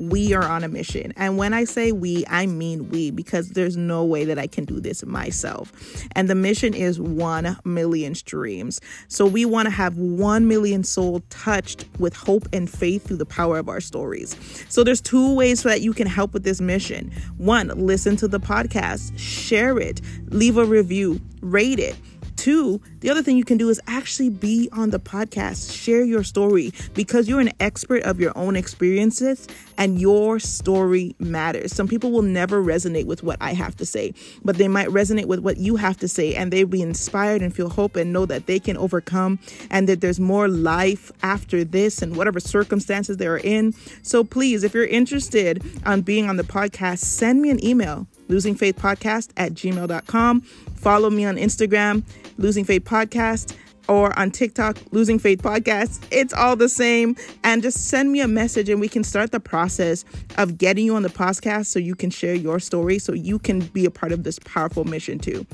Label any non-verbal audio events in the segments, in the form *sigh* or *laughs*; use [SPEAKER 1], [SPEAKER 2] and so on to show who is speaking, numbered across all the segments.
[SPEAKER 1] we are on a mission. And when I say we, I mean we, because there's no way that I can do this myself. And the mission is 1 million streams. So we want to have 1 million soul touched with hope and faith through the power of our stories. So there's two ways that you can help with this mission. One, listen to the podcast, share it, leave a review, rate it. Two, the other thing you can do is actually be on the podcast, share your story because you're an expert of your own experiences and your story matters. Some people will never resonate with what I have to say, but they might resonate with what you have to say and they'll be inspired and feel hope and know that they can overcome and that there's more life after this and whatever circumstances they're in. So please, if you're interested on being on the podcast, send me an email losingfaithpodcast at gmail.com. Follow me on Instagram, Losing Faith Podcast, or on TikTok, Losing Faith Podcast. It's all the same. And just send me a message and we can start the process of getting you on the podcast so you can share your story so you can be a part of this powerful mission too.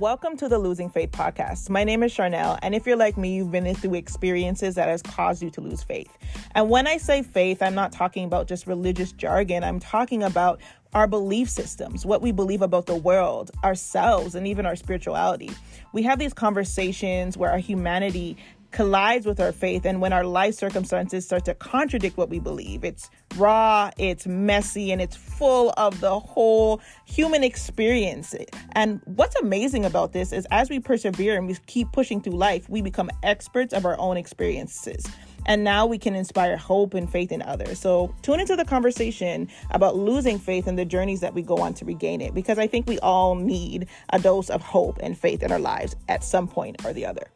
[SPEAKER 1] Welcome to the Losing Faith podcast. My name is Charnel, and if you're like me, you've been through experiences that has caused you to lose faith. And when I say faith, I'm not talking about just religious jargon. I'm talking about our belief systems, what we believe about the world, ourselves, and even our spirituality. We have these conversations where our humanity collides with our faith and when our life circumstances start to contradict what we believe. It's raw, it's messy, and it's full of the whole human experience. And what's amazing about this is as we persevere and we keep pushing through life, we become experts of our own experiences. And now we can inspire hope and faith in others. So tune into the conversation about losing faith and the journeys that we go on to regain it, because I think we all need a dose of hope and faith in our lives at some point or the other.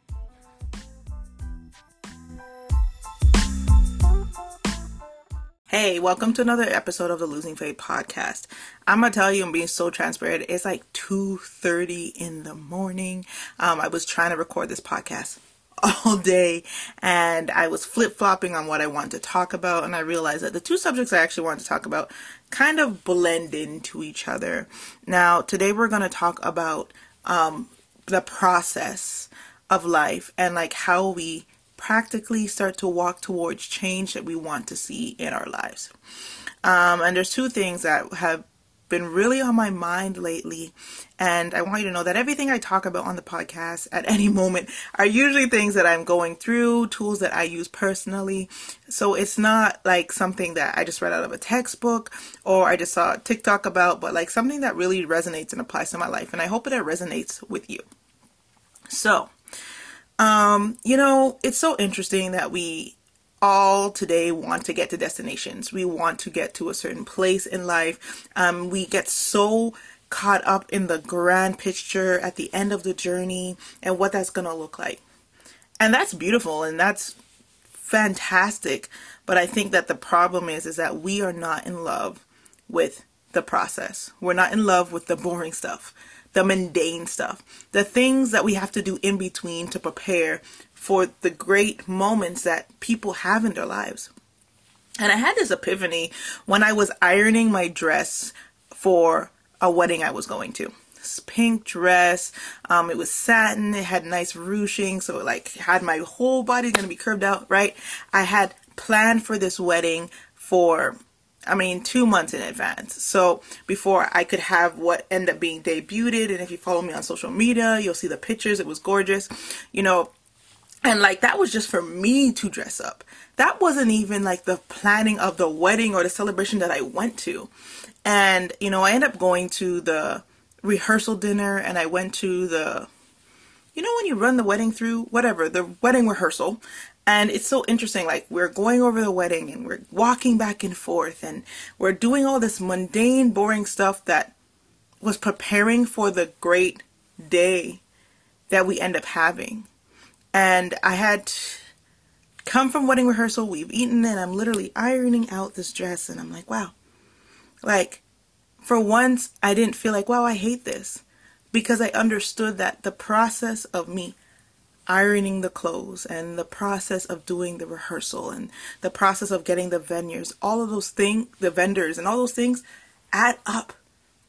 [SPEAKER 1] Hey, welcome to another episode of the Losing Faith podcast. I'm gonna tell you, I'm being so transparent. It's like 2:30 in the morning. Um, I was trying to record this podcast *laughs* all day, and I was flip flopping on what I wanted to talk about, and I realized that the two subjects I actually wanted to talk about kind of blend into each other. Now, today we're gonna talk about um, the process of life and like how we practically start to walk towards change that we want to see in our lives. Um, and there's two things that have been really on my mind lately. And I want you to know that everything I talk about on the podcast at *laughs* any moment are usually things that I'm going through, tools that I use personally. So it's not like something that I just read out of a textbook or I just saw TikTok about, but like something that really resonates and applies to my life. And I hope that it resonates with you. So, um, you know, it's so interesting that we all today want to get to destinations. We want to get to a certain place in life. Um, we get so caught up in the grand picture at the end of the journey and what that's going to look like. And that's beautiful and that's fantastic. But I think that the problem is is that we are not in love with the process. We're not in love with the boring stuff the mundane stuff, the things that we have to do in between to prepare for the great moments that people have in their lives. And I had this epiphany when I was ironing my dress for a wedding I was going to. This pink dress, um, it was satin, it had nice ruching, so it like had my whole body gonna be curved out, right? I had planned for this wedding for I mean, two months in advance. So before I could have what ended up being debuted, and if you follow me on social media, you'll see the pictures. It was gorgeous, you know. And like that was just for me to dress up. That wasn't even like the planning of the wedding or the celebration that I went to. And you know, I ended up going to the rehearsal dinner, and I went to the you know when you run the wedding through whatever the wedding rehearsal and it's so interesting. Like, we're going over the wedding and we're walking back and forth and we're doing all this mundane, boring stuff that was preparing for the great day that we end up having. And I had come from wedding rehearsal, we've eaten, and I'm literally ironing out this dress. And I'm like, wow. Like, for once, I didn't feel like, wow, I hate this. Because I understood that the process of me ironing the clothes and the process of doing the rehearsal and the process of getting the venues, all of those things, the vendors and all those things add up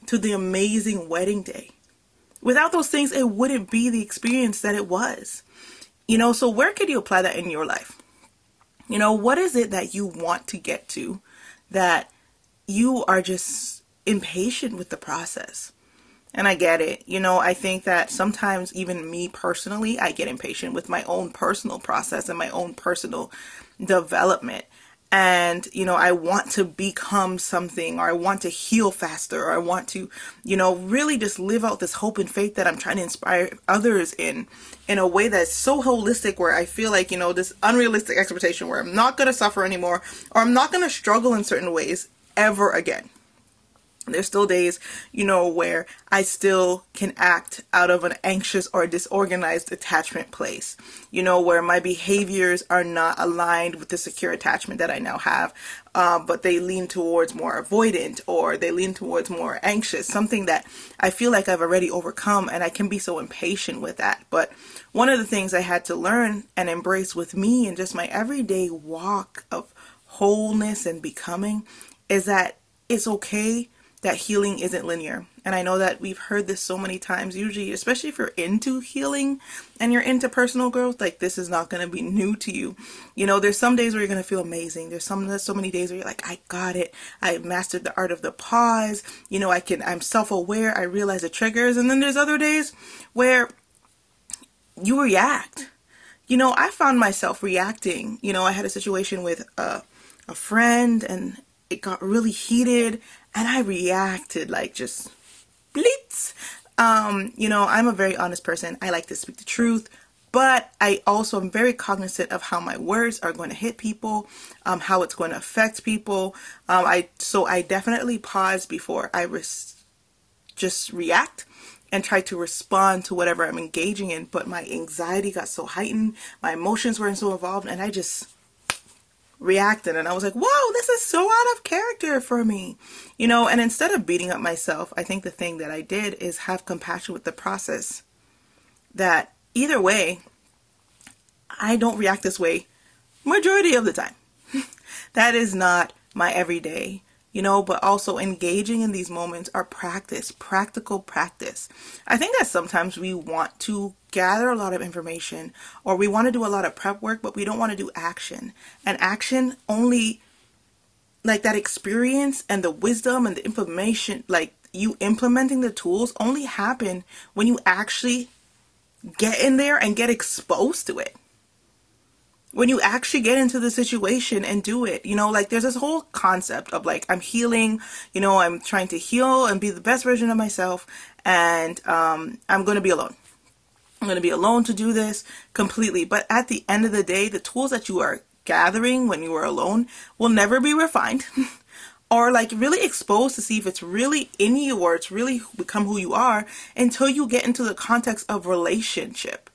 [SPEAKER 1] to the amazing wedding day. Without those things, it wouldn't be the experience that it was. You know, so where could you apply that in your life? You know, what is it that you want to get to that you are just impatient with the process? And I get it. You know, I think that sometimes even me personally, I get impatient with my own personal process and my own personal development and you know i want to become something or i want to heal faster or i want to you know really just live out this hope and faith that i'm trying to inspire others in in a way that's so holistic where i feel like you know this unrealistic expectation where i'm not going to suffer anymore or i'm not going to struggle in certain ways ever again there's still days, you know, where I still can act out of an anxious or disorganized attachment place, you know, where my behaviors are not aligned with the secure attachment that I now have, uh, but they lean towards more avoidant or they lean towards more anxious, something that I feel like I've already overcome and I can be so impatient with that. But one of the things I had to learn and embrace with me and just my everyday walk of wholeness and becoming is that it's okay that healing isn't linear. And I know that we've heard this so many times, usually, especially if you're into healing and you're into personal growth, like this is not going to be new to you. You know, there's some days where you're going to feel amazing. There's some, there's so many days where you're like, I got it. I mastered the art of the pause. You know, I can, I'm self aware. I realize the triggers. And then there's other days where you react. You know, I found myself reacting. You know, I had a situation with a, a friend and it got really heated and I reacted like just blitz. Um, you know, I'm a very honest person. I like to speak the truth, but I also am very cognizant of how my words are going to hit people, um, how it's going to affect people. Um, I so I definitely pause before I res- just react and try to respond to whatever I'm engaging in. But my anxiety got so heightened, my emotions were so involved, and I just reacted and I was like, whoa, this is so out of character for me. You know, and instead of beating up myself, I think the thing that I did is have compassion with the process. That either way, I don't react this way majority of the time. *laughs* that is not my everyday you know, but also engaging in these moments are practice, practical practice. I think that sometimes we want to gather a lot of information or we want to do a lot of prep work, but we don't want to do action. And action only, like that experience and the wisdom and the information, like you implementing the tools only happen when you actually get in there and get exposed to it when you actually get into the situation and do it you know like there's this whole concept of like i'm healing you know i'm trying to heal and be the best version of myself and um, i'm going to be alone. I'm going to be alone to do this completely. But at the end of the day the tools that you are gathering when you are alone will never be refined *laughs* or like really exposed to see if it's really in you or it's really become who you are until you get into the context of relationship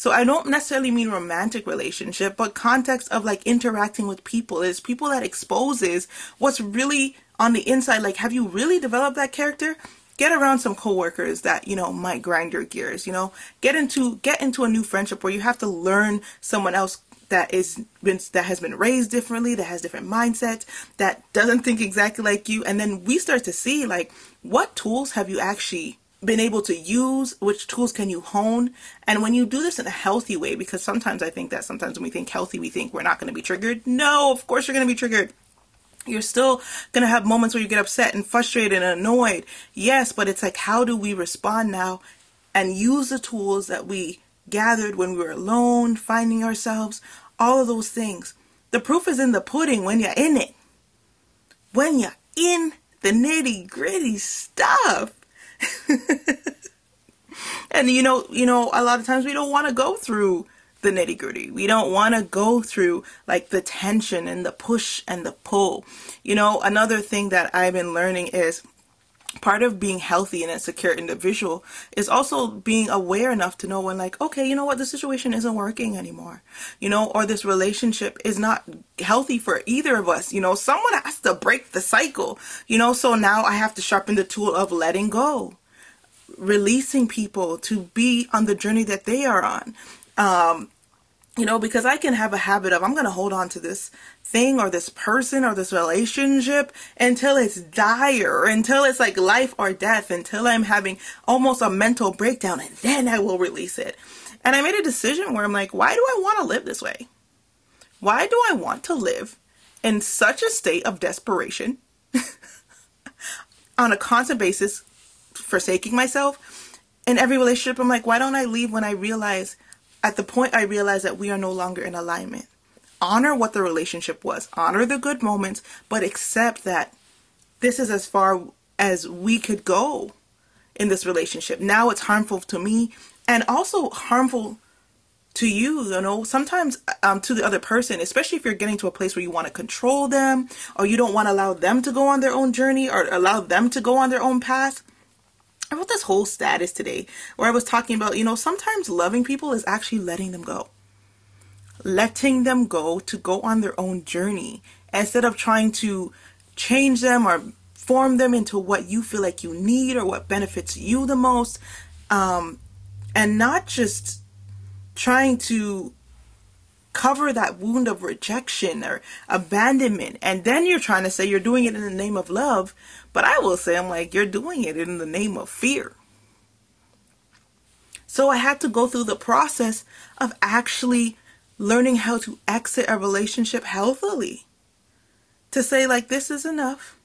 [SPEAKER 1] so I don't necessarily mean romantic relationship, but context of like interacting with people is people that exposes what's really on the inside. Like, have you really developed that character? Get around some coworkers that, you know, might grind your gears, you know, get into, get into a new friendship where you have to learn someone else that is been that has been raised differently, that has different mindsets, that doesn't think exactly like you, and then we start to see like what tools have you actually been able to use which tools can you hone? And when you do this in a healthy way because sometimes i think that sometimes when we think healthy we think we're not going to be triggered. No of course you're going to be triggered. You're still going to have moments where you get upset and frustrated and annoyed. Yes but it's like how do we respond now and use the tools that we gathered when we were alone finding ourselves all of those things? The proof is in the pudding when you're in it. When you're in the nitty gritty stuff *laughs* and you know, you know, a lot of times we don't want to go through the nitty gritty. We don't want to go through like the tension and the push and the pull. You know, another thing that I've been learning is part of being healthy and a secure individual is also being aware enough to know when like okay you know what the situation isn't working anymore you know or this relationship is not healthy for either of us you know someone has to break the cycle you know so now i have to sharpen the tool of letting go releasing people to be on the journey that they are on um, You know, because I can have a habit of I'm going to hold on to this thing or this person or this relationship until it's dire, until it's like life or death, until I'm having almost a mental breakdown and then I will release it. And I made a decision where I'm like, why do I want to live this way? Why do I want to live in such a state of desperation *laughs* on a constant basis, forsaking myself in every relationship? I'm like, why don't I leave when I realize, at the point I realize that we are no longer in alignment? Honor what the relationship was, honor the good moments, but accept that this is as far as we could go in this relationship. Now it's harmful to me and also harmful to you you know sometimes um, to the other person especially if you're getting to a place where you want to control them or you don't want to allow them to go on their own journey or allow them to go on their own path i wrote this whole status today where i was talking about you know sometimes loving people is actually letting them go. Letting them go to go on their own journey instead of trying to change them or form them into what you feel like you need or what benefits you the most. Um, and not just trying to cover that wound of rejection or abandonment. And then you're trying to say you're doing it in the name of love but i will say i'm like you're doing it in the name of fear. So i had to go through the process of actually learning how to exit a relationship healthily to say like this is enough.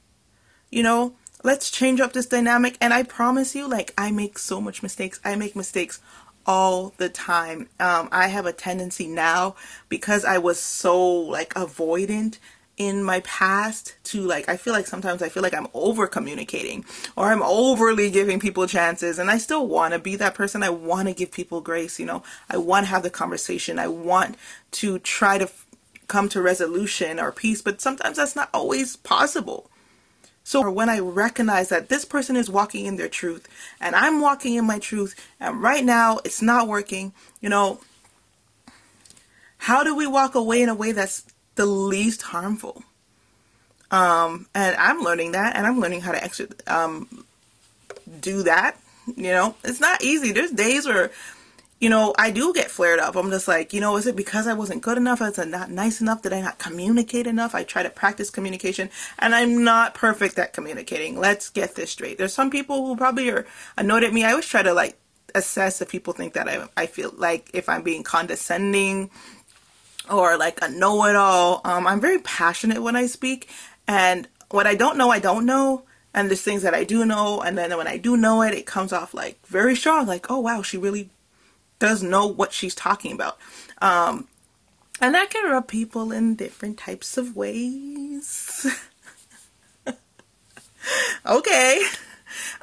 [SPEAKER 1] You know let's change up this dynamic. And i promise you like i make so much mistakes. I make mistakes all the time. Um, I have a tendency now because I was so like avoidant in my past to like I feel like sometimes I feel like I'm over communicating or I'm overly giving people chances and I still want to be that person. I want to give people grace you know? I want to have the conversation. I want to try to f- come to resolution or peace but sometimes that's not always possible so when I recognize that this person is walking in their truth and I'm walking in my truth and right now it's not working, you know, how do we walk away in a way that's the least harmful? Um, and I'm learning that and I'm learning how to actually um, do that. You know, it's not easy. There's days where you know, I do get flared up. I'm just like, you know, is it because I wasn't good enough? Is it not nice enough? Did I not communicate enough? I try to practice communication and I'm not perfect at communicating. Let's get this straight. There's some people who probably are annoyed at me. I always try to like assess if people think that I, I feel like if I'm being condescending or like a know-it-all. Um, I'm very passionate when I speak and what I don't know, I don't know and there's things that I do know, and then when I do know it, it comes off like very strong, like, oh wow, she really does know what she's talking about. Um, and that can rub people in different types of ways. *laughs* okay.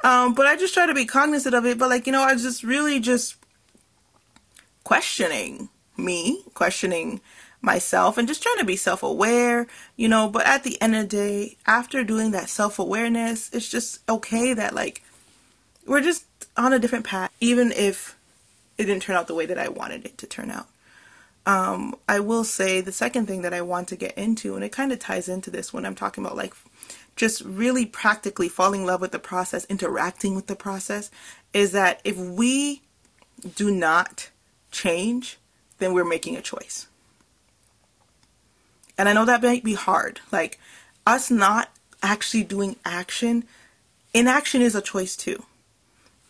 [SPEAKER 1] Um, but I just try to be cognizant of it. But like, you know, I just really just questioning me, questioning myself and just trying to be self-aware, you know, but at the end of the day, after doing that self-awareness, it's just okay that like we're just on a different path even if it didn't turn out the way that I wanted it to turn out. Um, I will say the second thing that I want to get into, and it kind of ties into this when I'm talking about like just really practically falling in love with the process, interacting with the process, is that if we do not change, then we're making a choice. And I know that might be hard. Like us not actually doing action, inaction is a choice too.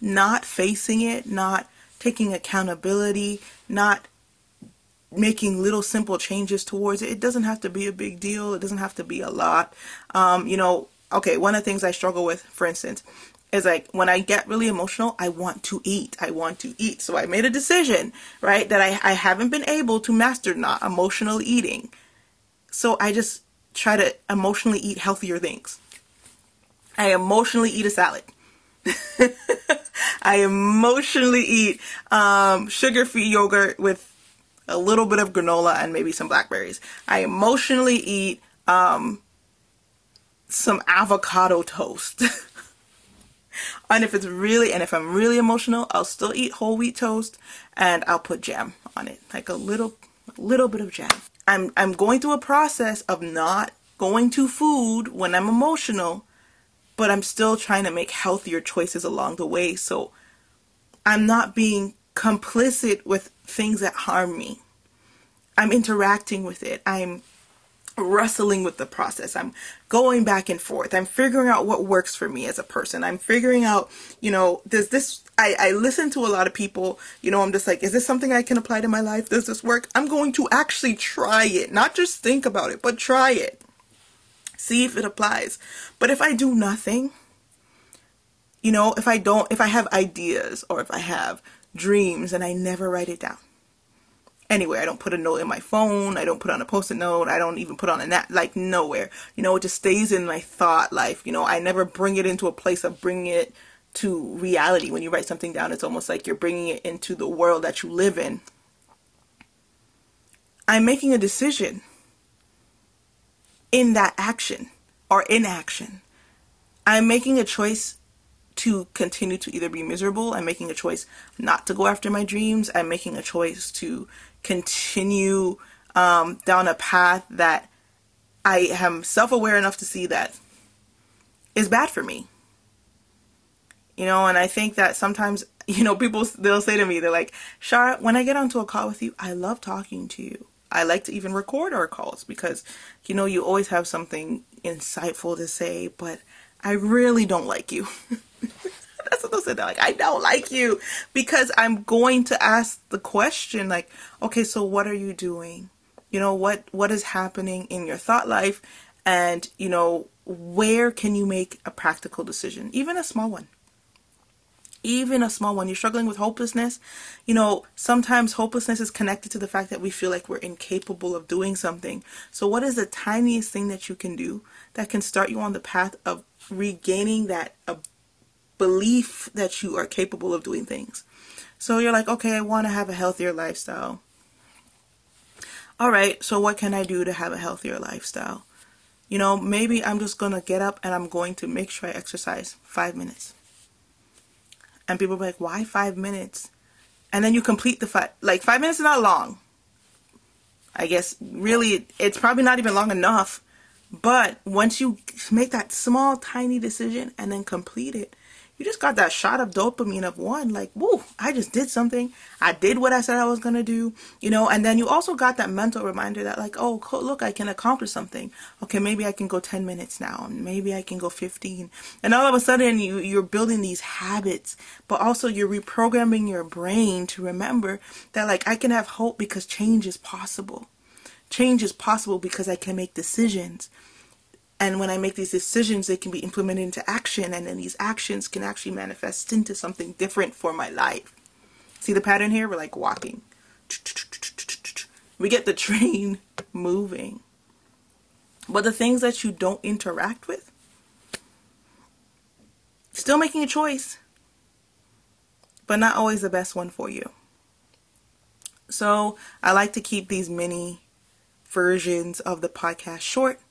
[SPEAKER 1] Not facing it, not taking accountability, not making little simple changes towards it. It doesn't have to be a big deal. It doesn't have to be a lot. Um, you know, okay, one of the things I struggle with, for instance, is like when I get really emotional, I want to eat. I want to eat. So I made a decision, right, that I, I haven't been able to master not emotional eating. So I just try to emotionally eat healthier things. I emotionally eat a salad. *laughs* I emotionally eat um, sugar-free yogurt with a little bit of granola and maybe some blackberries. I emotionally eat um, some avocado toast. *laughs* and if it's really, and if I'm really emotional, I'll still eat whole wheat toast and I'll put jam on it, like a little, little bit of jam. I'm, I'm going through a process of not going to food when I'm emotional but I'm still trying to make healthier choices along the way. So I'm not being complicit with things that harm me. I'm interacting with it. I'm wrestling with the process. I'm going back and forth. I'm figuring out what works for me as a person. I'm figuring out, you know, does this, I, I listen to a lot of people, you know, I'm just like, is this something I can apply to my life? Does this work? I'm going to actually try it, not just think about it, but try it. See if it applies. But if I do nothing, you know, if I don't, if I have ideas or if I have dreams and I never write it down, anywhere. I don't put a note in my phone. I don't put on a post-it note. I don't even put on a nat like nowhere. You know, it just stays in my thought life. You know, I never bring it into a place of bringing it to reality. When you write something down, it's almost like you're bringing it into the world that you live in. I'm making a decision in that action or inaction. I'm making a choice to continue to either be miserable. I'm making a choice not to go after my dreams. I'm making a choice to continue um, down a path that I am self aware enough to see that is bad for me. You know, and I think that sometimes, *laughs* you know, people, they'll say to me, they're like, Shara, when I get onto a call with you, I love talking to you. I like to even record our calls because, you know, you always have something insightful to say, but I really don't like you. *laughs* That's what they said. like, I don't like you because I'm going to ask the question, like, okay, so what are you doing? You know, what what is happening in your thought life, and you know, where can you make a practical decision, even a small one? Even a small one. You're struggling with hopelessness. You know, sometimes hopelessness is connected to the fact that we feel like we're incapable of doing something. So, what is the tiniest thing that you can do that can start you on the path of regaining that uh, belief that you are capable of doing things? So, you're like, okay, I want to have a healthier lifestyle. All right, so what can I do to have a healthier lifestyle? You know, maybe I'm just going to get up and I'm going to make sure I exercise five minutes and people be like, why five minutes? And then you complete the five, like five minutes is not long. I guess really it's probably not even long enough. But once you make that small, tiny decision and then complete it, you just got that shot of dopamine of one, like, whoa, I just did something. I did what I said I was going to do, you know, and then you also got that mental reminder that, like, oh, look, I can accomplish something. Okay, maybe I can go 10 minutes now, and maybe I can go 15. And all of a sudden, you, you're building these habits, but also you're reprogramming your brain to remember that, like, I can have hope because change is possible. Change is possible because I can make decisions and when I make these decisions, they can be implemented into action, and then these actions can actually manifest into something different for my life. See the pattern here? We're like walking. We get the *laughs* train moving. But the things that you don't interact with, still making a choice, but not always the best one for you. So I like to keep these mini versions of the podcast short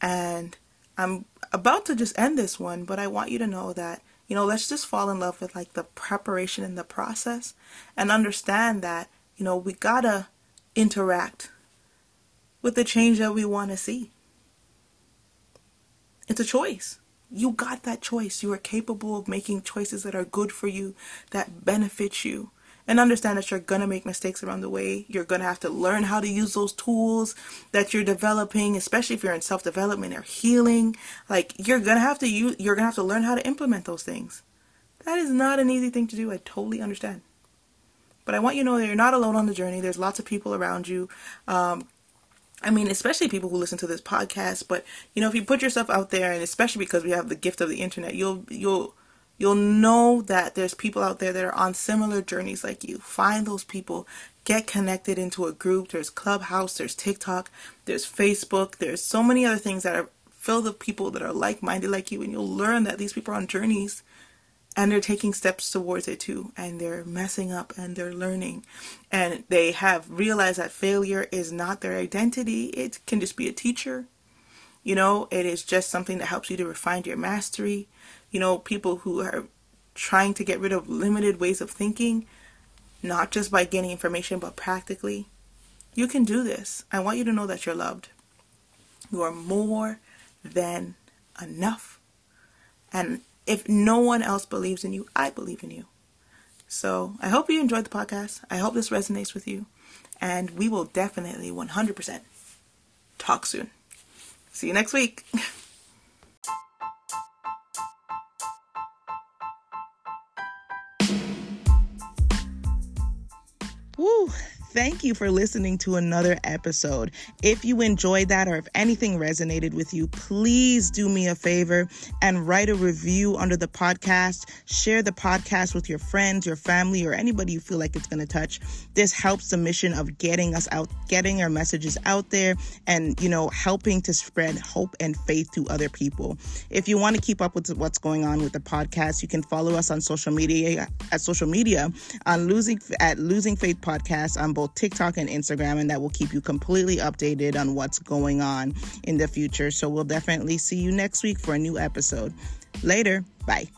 [SPEAKER 1] and I'm about to just end this one, but I want you to know that, you know, let's just fall in love with like the preparation and the process and understand that, you know, we gotta interact with the change that we want to see. It's a choice. You got that choice. You are capable of making choices that are good for you, that benefit you and understand that you're going to make mistakes around the way. You're going to have to learn how to use those tools that you're developing, especially if you're in self-development or healing. Like you're going to have to use you're going to have to learn how to implement those things. That is not an easy thing to do. I totally understand. But I want you to know that you're not alone on the journey. There's lots of people around you. Um, I mean, especially people who listen to this podcast, but you know, if you put yourself out there and especially because we have the gift of the internet, you'll you'll you'll know that there's people out there that are on similar journeys like you. Find those people, get connected into a group. There's Clubhouse, there's TikTok, there's Facebook, there's so many other things that are filled with people that are like minded like you, and you'll learn that these people are on journeys and they're taking steps towards it too and they're messing up and they're learning and they have realized that failure is not their identity it can just be a teacher you know it is just something that helps you to refine your mastery you know, people who are trying to get rid of limited ways of thinking, not just by gaining information, but practically. You can do this. I want you to know that you're loved. You are more than enough. And if no one else believes in you, I believe in you. So I hope you enjoyed the podcast. I hope this resonates with you. And we will definitely 100% talk soon. See you next week. *laughs* Woo! Thank you for listening to another episode. If you enjoyed that or if anything resonated with you, please do me a favor and write a review under the podcast. Share the podcast with your friends, your family, or anybody you feel like it's going to touch. This helps the mission of getting us out, getting our messages out there, and, you know, helping to spread hope and faith to other people. If you want to keep up with what's going on with the podcast, you can follow us on social media at social media on losing at losing faith podcast on both TikTok and Instagram, and that will keep you completely updated on what's going on in the future. So we'll definitely see you next week for a new episode. Later. Bye.